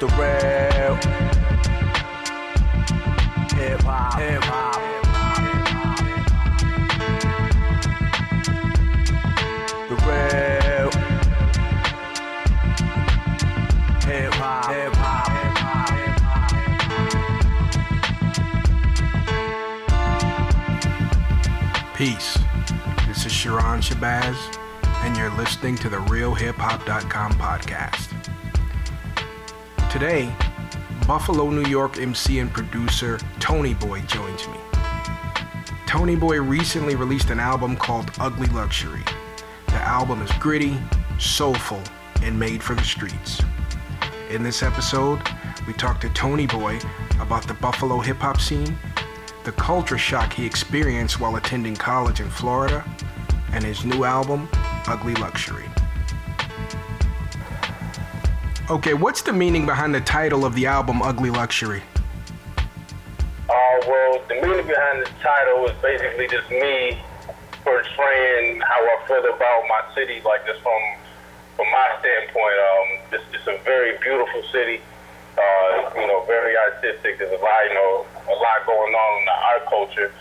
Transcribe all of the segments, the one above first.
the real hip hop. The real hip hop. Hip hop. Peace. This is Sharon Shabazz, and you're listening to the RealHipHop.com podcast. Today, Buffalo, New York MC and producer Tony Boy joins me. Tony Boy recently released an album called Ugly Luxury. The album is gritty, soulful, and made for the streets. In this episode, we talk to Tony Boy about the Buffalo hip hop scene, the culture shock he experienced while attending college in Florida, and his new album, Ugly Luxury. Okay, what's the meaning behind the title of the album, Ugly Luxury? Uh, well, the meaning behind the title is basically just me portraying how I feel about my city, like just from from my standpoint. Um, it's, it's a very beautiful city. Uh, you know, very artistic. There's a lot, you know, a lot going on in the art culture.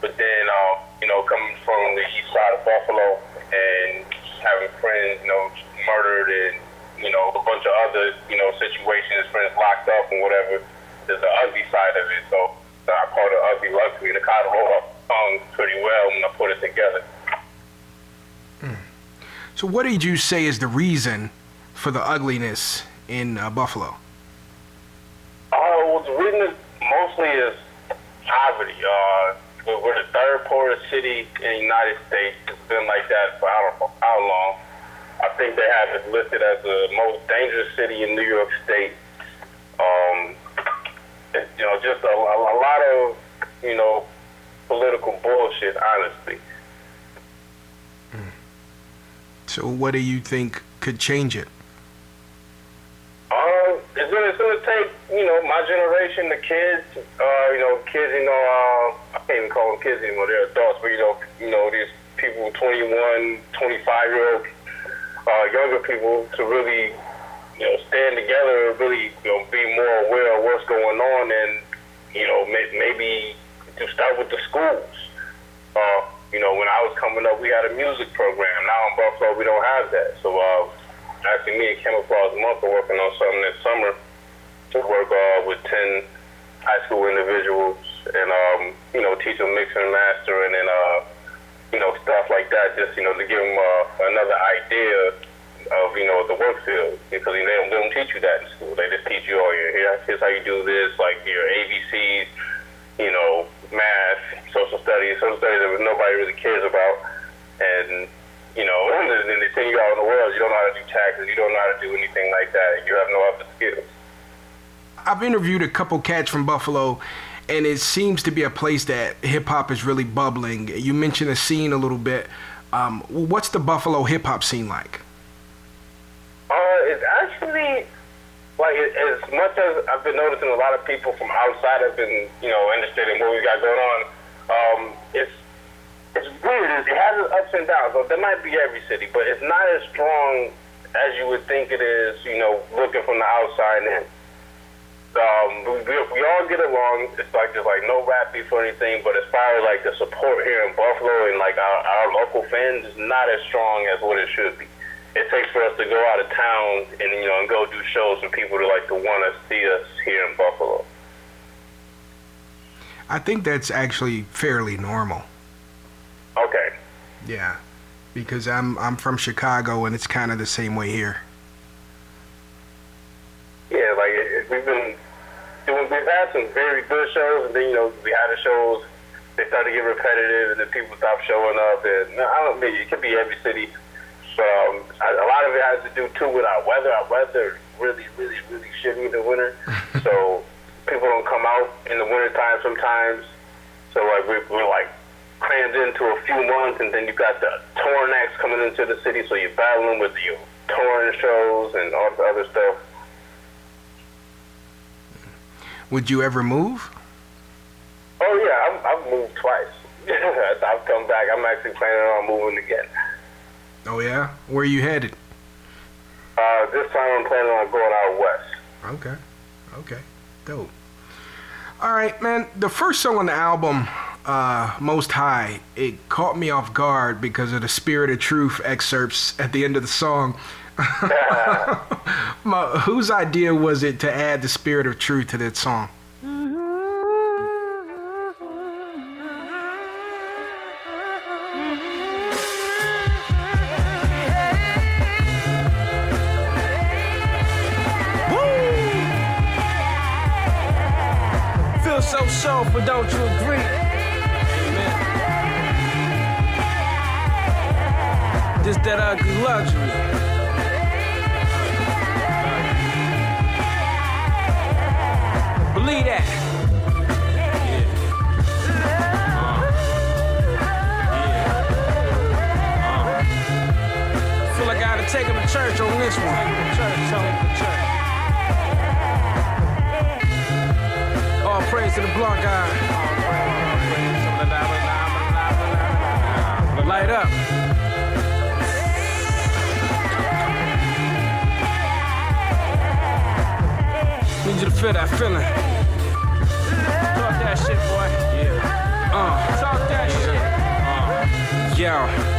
But then, uh, you know, coming from the east side of Buffalo and having friends, you know, murdered and you know a bunch of other, you know, situations, friends locked up and whatever. There's the ugly side of it. So I call it ugly luxury. And it kind of rolled up song pretty well when I put it together. So, what did you say is the reason for the ugliness in uh, Buffalo? Uh, well, the reason is mostly is poverty. Uh, we're, we're the third poorest city in the United States. It's been like that for I don't know how long. I think they have it listed as the most dangerous city in New York State. Um, you know, just a, a, a lot of you know political bullshit. Honestly, So, what do you think could change it? Um, it's gonna, it's gonna take, you know, my generation, the kids, uh, you know, kids, you know, uh, I can't even call them kids anymore, they're adults, but, you know, you know, these people, 21, 25 year old, uh, younger people to really, you know, stand together and really, you know, be more aware of what's going on and, you know, may, maybe to start with the schools. Uh, you know, when I was coming up, we had a music program. Now in Buffalo, we don't have that. So, uh, actually, me and Camouflage Monk are working on something this summer to work uh, with 10 high school individuals and, um, you know, teach them mixing and mastering and, uh, you know, stuff like that, just, you know, to give them uh, another idea of, you know, the work field. Because you know, they, don't, they don't teach you that in school. They just teach you, oh, yeah, here's how you do this, like your ABCs, you know, math, social studies, social studies that nobody really cares about. And, you know, and then they send you out in the world, you don't know how to do taxes, you don't know how to do anything like that, you have no other skills. I've interviewed a couple cats from Buffalo, and it seems to be a place that hip hop is really bubbling. You mentioned the scene a little bit. Um, what's the Buffalo hip hop scene like? Uh, it's actually like as much as I've been noticing, a lot of people from outside have been, you know, interested in what we got going on. Um, it's it's weird. It has its ups and downs. So there might be every city, but it's not as strong as you would think it is. You know, looking from the outside in. Um, we, we, we all get along. It's like there's like no rap beef or anything, but as far as like the support here in Buffalo and like our, our local fans is not as strong as what it should be it takes for us to go out of town and you know and go do shows for people to like to want to see us here in Buffalo. I think that's actually fairly normal. Okay. Yeah, because I'm I'm from Chicago and it's kind of the same way here. Yeah, like it, we've been had some very good shows, and then you know we had the shows. They started to get repetitive, and then people stopped showing up. And I don't mean it could be every city. Um, a lot of it has to do too with our weather. Our weather really, really, really shitty in the winter. so people don't come out in the wintertime sometimes. So like we're, we're like crammed into a few months, and then you got the touring acts coming into the city, so you're battling with your touring shows and all the other stuff. Would you ever move? Oh yeah, I've, I've moved twice. I've come back. I'm actually planning on moving again. Oh yeah, where are you headed? Uh, this time I'm planning on going out west. Okay. Okay. Dope. All right, man. The first song on the album, uh, Most High, it caught me off guard because of the Spirit of Truth excerpts at the end of the song. My, whose idea was it to add the Spirit of Truth to that song? Feel so soft, but don't you agree? Amen. This that ugly luxury. Believe that. Take him to church on this one. Church, church. All praise to the blunt guy. Light up. Need you to feel that feeling. That shit, boy. Yeah. Uh, talk that shit. Uh, yeah.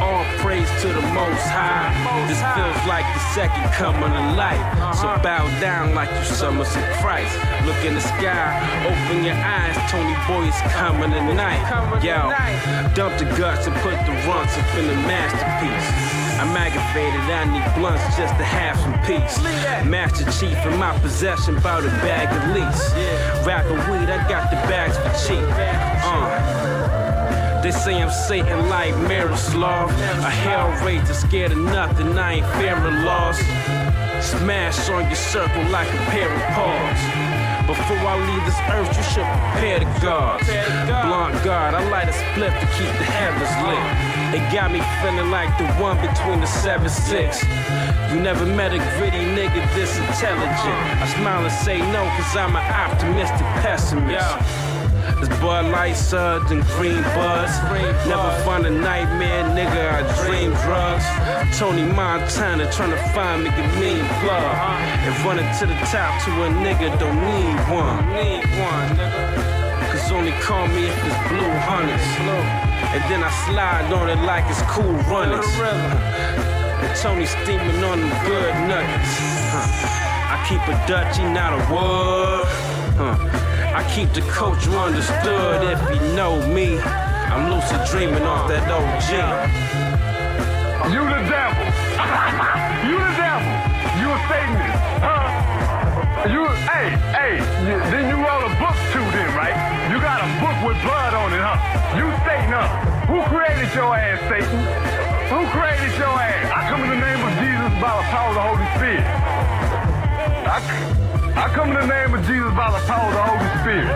All praise to the Most High. This feels like the second coming of life. So bow down like you summons in Christ. Look in the sky, open your eyes. Tony Boy is coming tonight. Yo, dump the guts and put the runts up in the masterpiece. I'm aggravated, I need blunts just to have some peace. Master Chief in my possession, about a bag of lease. Rapper weed, I got the bags for cheap. Uh. They say I'm Satan like Miroslav. A hell raiser, scared of nothing, I ain't fearing loss. Smash on your circle like a pair of paws. Before I leave this earth, you should prepare the gods. Blunt guard, I light a split to keep the heavens lit. It got me feeling like the one between the seven six. You never met a gritty nigga this intelligent. I smile and say no, cause I'm an optimistic pessimist. This Bud Light suds and green buzz. Never find a nightmare, nigga. I dream drugs. Tony Montana trying to find me a mean plug. And running to the top to a nigga don't need one. Need one, nigga. Cause only call me if it's blue hunters. And then I slide on it like it's cool runners. And Tony steaming on them good nuggets. Huh. I keep a Dutchie, not a wood. Huh. I keep the coach you understood if you know me. I'm lucid dreaming off that OG. You the devil. you the devil. You a Satanist. Huh? You, hey, hey, then you wrote a book too then, right? You got a book with blood on it, huh? You Satan, huh? Who created your ass, Satan? Who created your ass? I come in the name of Jesus by the power of the Holy Spirit. I, I come in the name of Jesus by the power of the Holy Spirit.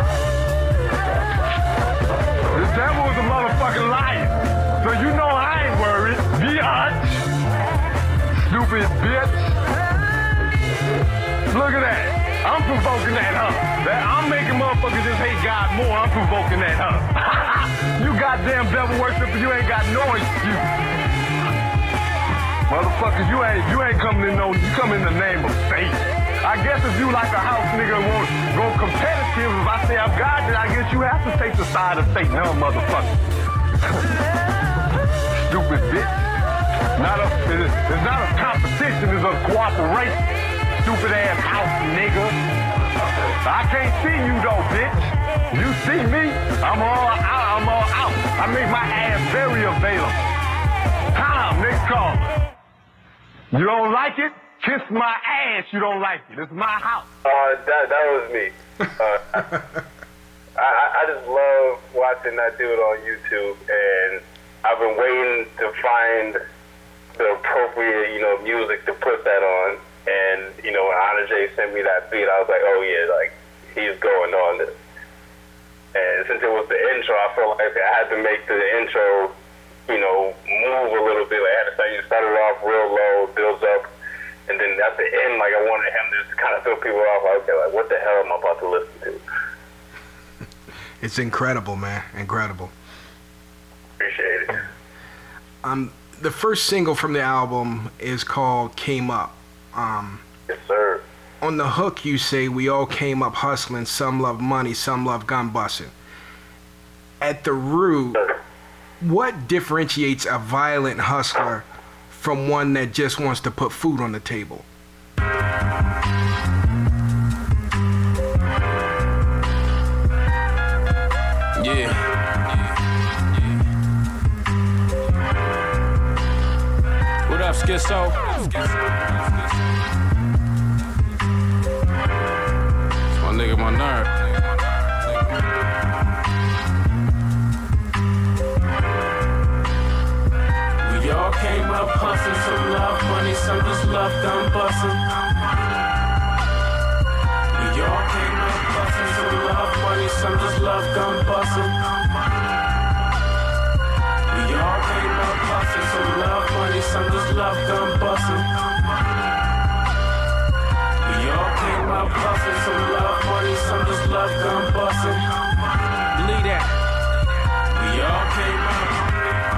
The devil is a motherfucking liar. So you know I ain't worried. Biatch. Stupid bitch. Look at that. I'm provoking that, huh? That I'm making motherfuckers just hate God more. I'm provoking that, huh? you goddamn devil worshiper, you ain't got no excuse. Motherfuckers, you ain't you ain't coming in no you come in the name of Satan. I guess if you like a house nigga and won't go competitive, if I say I'm God, then I guess you have to take the side of Satan, huh, motherfucker? Stupid bitch. Not a it- it's not a competition, it's a cooperation. Stupid ass house nigga. I can't see you though, bitch. You see me, I'm all out, I'm all out. I make my ass very available. Tom, Nick Carter. You don't like it? Kiss my ass, you don't like it. It's my house. Uh, that that was me. Uh, I, I just love watching that dude on YouTube, and I've been waiting to find the appropriate, you know, music to put that on. And you know, when Honor J sent me that beat, I was like, oh yeah, like he's going on this. And since it was the intro, I felt like I had to make the intro, you know, move a little bit. Like I had to start, you started off real low, builds up, and then at the end, like I wanted him to just kind of throw people off. Like, okay, like what the hell am I about to listen to? It's incredible, man. Incredible. Appreciate it. Um, the first single from the album is called "Came Up." Um, Yes, sir. on the hook you say we all came up hustling, some love money, some love gun busting. At the root, what differentiates a violent hustler from one that just wants to put food on the table? Yeah. What up, Schizo? My nigga, my nerd. Some just love gun busting. We all came up hustling, some love money, some just love gun busting. We all came up hustling, some love money, some just love gun busting. We all came up hustling, some love money, some just love gun busting.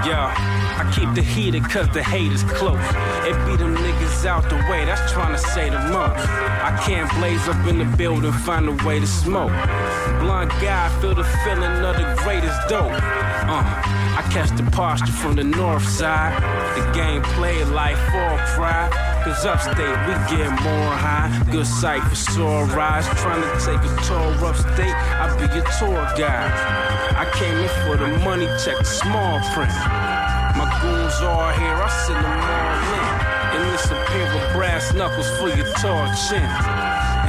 Yeah, I keep the heater cause the hate is close. It be them niggas out the way, that's trying to say the most. I can't blaze up in the building, find a way to smoke. Blunt guy, feel the feeling of the greatest dope. Uh, I catch the posture from the north side. The game play like for pride. Cause upstate we get more high. Good sight for sore rides. Trying to take a tour upstate, I be your tour guide. I came in for the money, check the small print. My goons all here, I send them all in. And this a pair of brass knuckles for your tall chin.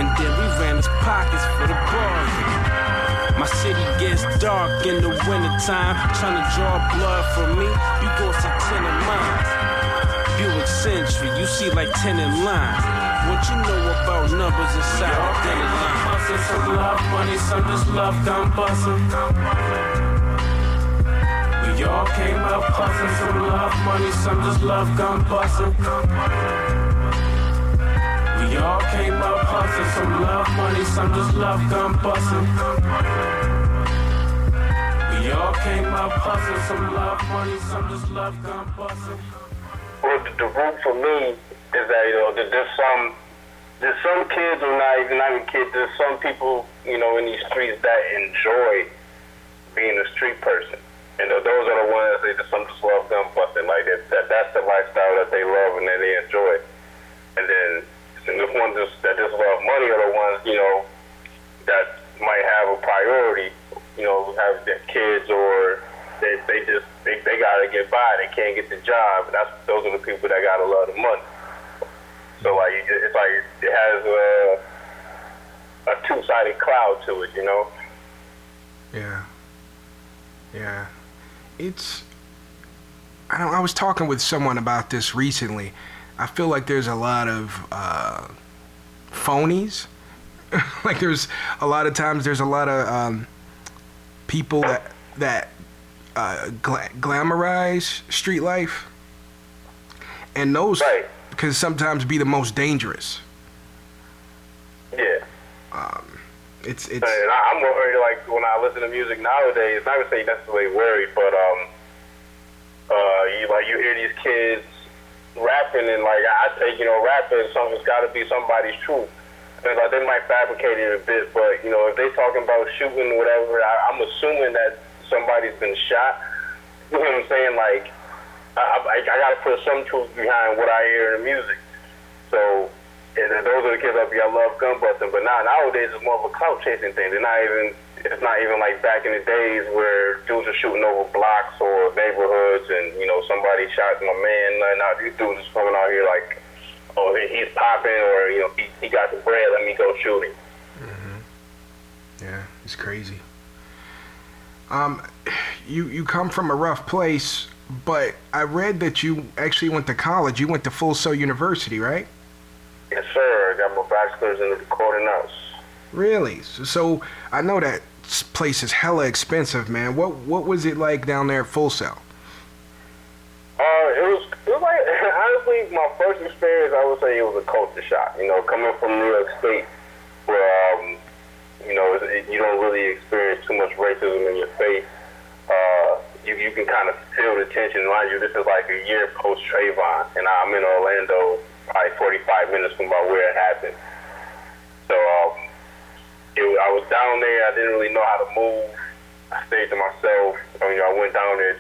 And then we ran his pockets for the bargain. My city gets dark in the wintertime. Trying to draw blood from me, you gon' see ten of mine. Buick Century, you see like ten in line. What you know about numbers inside the dinner line? Bustin' some love money, some just love gun bustin'. We all came up hustling, some love money, some just love gun bustin'. Hustling, some love money, some just love gun bustin'. We all came up hustling, some love money, some just love gun bustin'. Well, the, the root for me is that you know that there's some there's some kids or not even not even kids. There's some people you know in these streets that enjoy being a street person, and those are the ones that just some just love gun busting. Like that, that that's the lifestyle that they love and that they enjoy. And then and the ones that just love money are the ones you know that might have a priority. You know, have their kids or they, they just they, they gotta get by. They can't get the job. And that's those are the people that got a lot of money. So like it's like it has a a two sided cloud to it, you know. Yeah. Yeah. It's. I don't. I was talking with someone about this recently. I feel like there's a lot of uh, phonies. like there's a lot of times there's a lot of um, people that that uh, gla- glamorize street life, and those Right. can sometimes be the most dangerous. Yeah. It's it's And I, I'm worried, like when I listen to music nowadays. Not gonna say necessarily worried, but um, uh, you like you hear these kids rapping, and like I think you know, rapping something. It's got to be somebody's truth. Like they might fabricate it a bit, but you know, if they talking about shooting whatever, I, I'm assuming that somebody's been shot. You know what I'm saying? Like I, I, I got to put some truth behind what I hear in the music. So, and those are the kids that be I love gun busting. But now nowadays it's more of a clout chasing thing. They're not even. It's not even like back in the days where dudes are shooting over blocks or neighborhoods, and you know somebody shot my man. Now these dudes is coming out here like, oh he's popping, or you know he, he got the bread. Let me go shoot him. Yeah, it's crazy. Um, you you come from a rough place, but I read that you actually went to college. You went to Full Sail University, right? Yes, sir. I got my bachelor's in the recording arts. Really? So, so I know that place is hella expensive, man. What what was it like down there at Full Sail? Uh, it was, it was like, honestly, my first experience, I would say it was a culture shock. You know, coming from New York State, where, um, you know, you don't really experience too much racism in your face. Uh, you, you can kind of feel the tension. Mind you, this is like a year post Trayvon, and I'm in Orlando, probably 45 minutes from about where it happened. It, I was down there. I didn't really know how to move. I stayed to myself. I mean, I went down there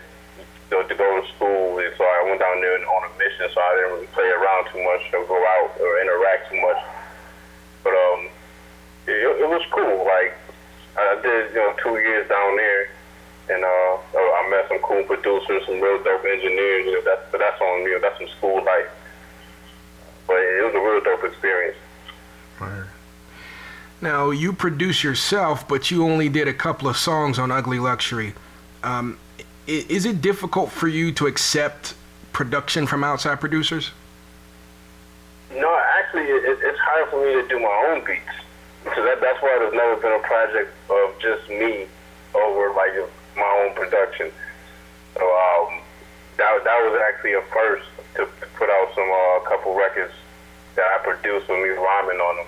to, to go to school, and so I went down there on a mission. So I didn't really play around too much or go out or interact too much. But um, it, it was cool. Like I did, you know, two years down there, and uh, I met some cool producers, some real dope engineers. You know, that's but that's on you know that's some school life. But it was a real dope experience. Now, you produce yourself, but you only did a couple of songs on Ugly Luxury. Um, is it difficult for you to accept production from outside producers? No, actually, it, it- it's hard for me to do my own beats because that, that's why there's never been a project of just me over like my own production. So um, that that was actually a first to, to put out some uh, couple records that I produced with me rhyming on them.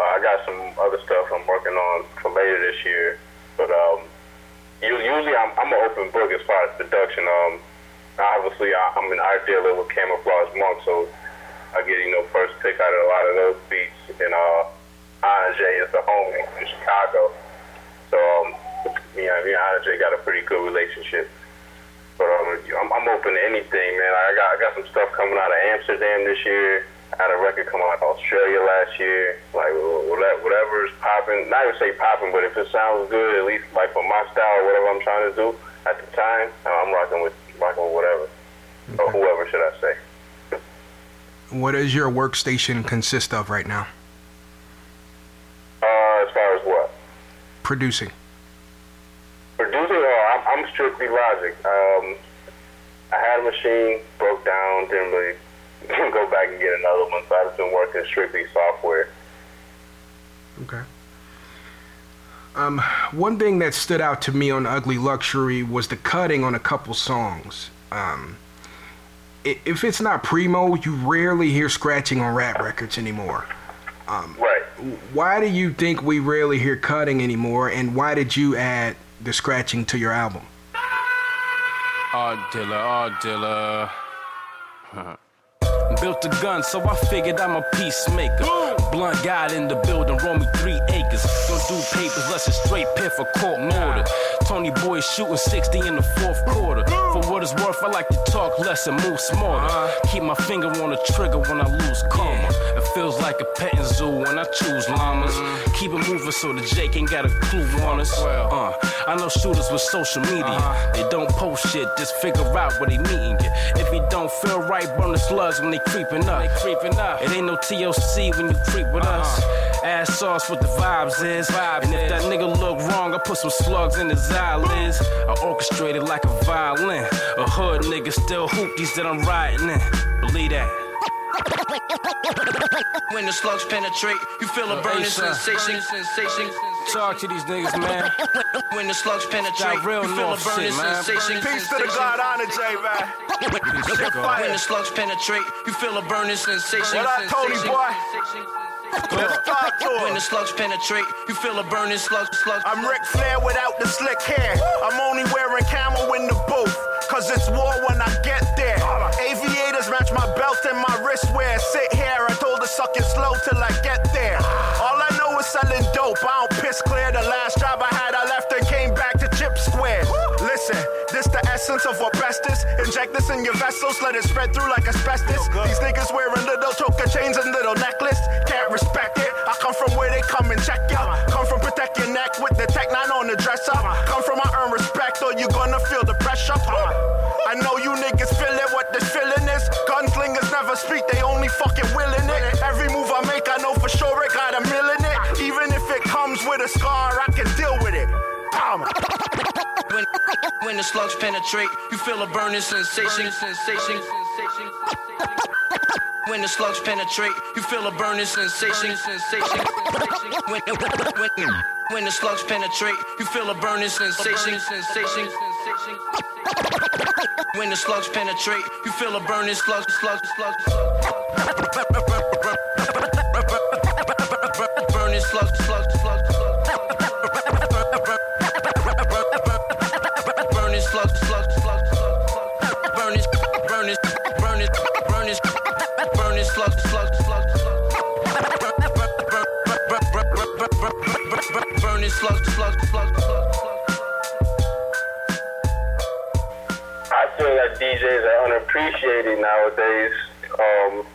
Uh, I got some other stuff I'm working on for later this year, but um, usually I'm, I'm an open book as far as production. Um, obviously, I'm an art dealer with Camouflage Monk, so I get, you know, first pick out of a lot of those beats. And uh, Andre is the homie in Chicago. So, um, me and me and Andre got a pretty good relationship. But um, I'm, I'm open to anything, man. I got I got some stuff coming out of Amsterdam this year. I had a record come out of Australia last year. Like whatever, whatever popping. Not even say popping, but if it sounds good, at least like for my style, or whatever I'm trying to do at the time, I'm rocking with rocking with whatever or whoever should I say. What does your workstation consist of right now? Uh, as far as what? Producing. Producing, uh, I'm, I'm strictly Logic. Um, I had a machine, broke down, didn't really go back and get another one, so I've just been working strictly software. Okay. Um, one thing that stood out to me on Ugly Luxury was the cutting on a couple songs. Um, if it's not primo, you rarely hear scratching on rap records anymore. Right. Why do you think we rarely hear cutting anymore, and why did you add the scratching to your album? Art dealer, art dealer. Built a gun, so I figured I'm a peacemaker. Blunt guy in the building, roll me three acres. Don't do papers, less a straight pin for court order. Boy shooting 60 in the fourth quarter. For what it's worth, I like to talk less and move smarter. Uh-huh. Keep my finger on the trigger when I lose karma. It feels like a petting zoo when I choose llamas. Mm-hmm. Keep it moving so the Jake ain't got a clue on us. Uh, I know shooters with social media. Uh-huh. They don't post shit, just figure out where they meeting you. If you don't feel right, burn the slugs when they creeping up. They creeping up. It ain't no TOC when you creep with uh-huh. us. Ass sauce what the vibes is. And if that nigga look wrong, I put some slugs in his eyelids. I orchestrate it like a violin. A hood nigga still hoopies that I'm riding in. Believe that. When the slugs penetrate, you feel a burning Ace, uh, sensation. sensation. Talk to these niggas, man. When the slugs penetrate, real you feel a burning shit, sensation. Peace to the God honor, J, man. When the slugs penetrate, you feel a burning sensation. What up, Tony sensation. boy? Let's talk to When the slugs penetrate, you feel a burning slug, slug. I'm Ric Flair without the slick hair. I'm only wearing camel in the booth. Cause it's war when I get there. Aviators match my belt and my wristwear. Sit here, I told her suck it slow till I get there. All I know is selling dope. I don't piss clear. The last job I had, I left and came back to Chip Square. Listen, this the essence of asbestos. Inject this in your vessels, let it spread through like asbestos. These niggas wearing little choker chains and little necklace. Only fucking willing it. Every move I make, I know for sure it got a mill in it. Even if it comes with a scar, I can deal with it. When, when the slugs penetrate, you feel a burning sensation. sensation. When the slugs penetrate, you feel a burning sensation. sensation. When, when, when the slugs penetrate, you feel a burning sensation. sensation. When the slugs penetrate, you feel a burning slug, slug, slug. I feel like DJs are unappreciated nowadays. Um,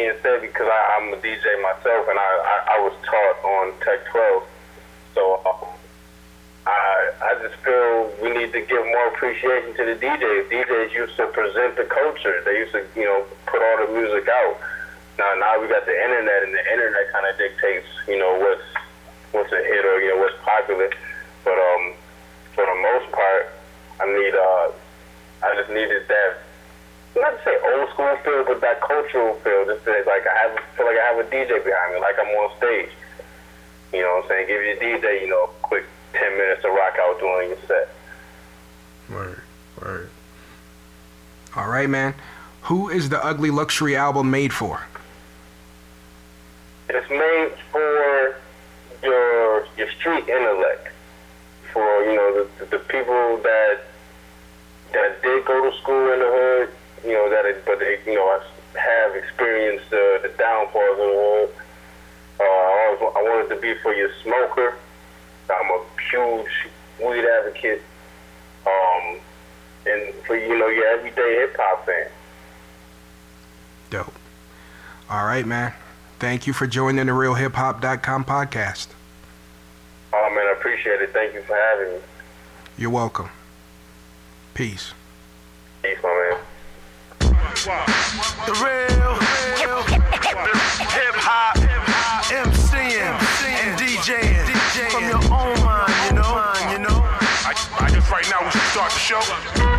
being said, because I, I'm a DJ myself and I, I, I was taught on Tech 12, so um, I, I just feel we need to give more appreciation to the DJs. DJs used to present the culture. They used to, you know, put all the music out. Now, now we got the internet, and the internet kind of dictates, you know, what's what's a hit or you know what's popular. But um, for the most part, I need uh, I just needed that. Not to say old school feel, but that cultural feel. Just that, like I have, feel like I have a DJ behind me, like I'm on stage. You know what I'm saying? Give you a DJ, you know, a quick 10 minutes to rock out doing your set. Word, word. All right, man. Who is the Ugly Luxury album made for? It's made for your your street intellect, for you know the, the people that that did go to school in the hood, you know that it, but you know I have experienced uh, the downfalls of the hood. Uh, I, always, I wanted to be for your smoker. I'm a huge weed advocate. Um, and for you know your everyday hip hop fan. Dope. All right, man. Thank you for joining the RealHipHop.com podcast. Oh man, I appreciate it. Thank you for having me. You're welcome. Peace. Peace, my man. The real, hip hop, MCing and DJing from your own mind, you know, you know. I, I guess right now we should start the show.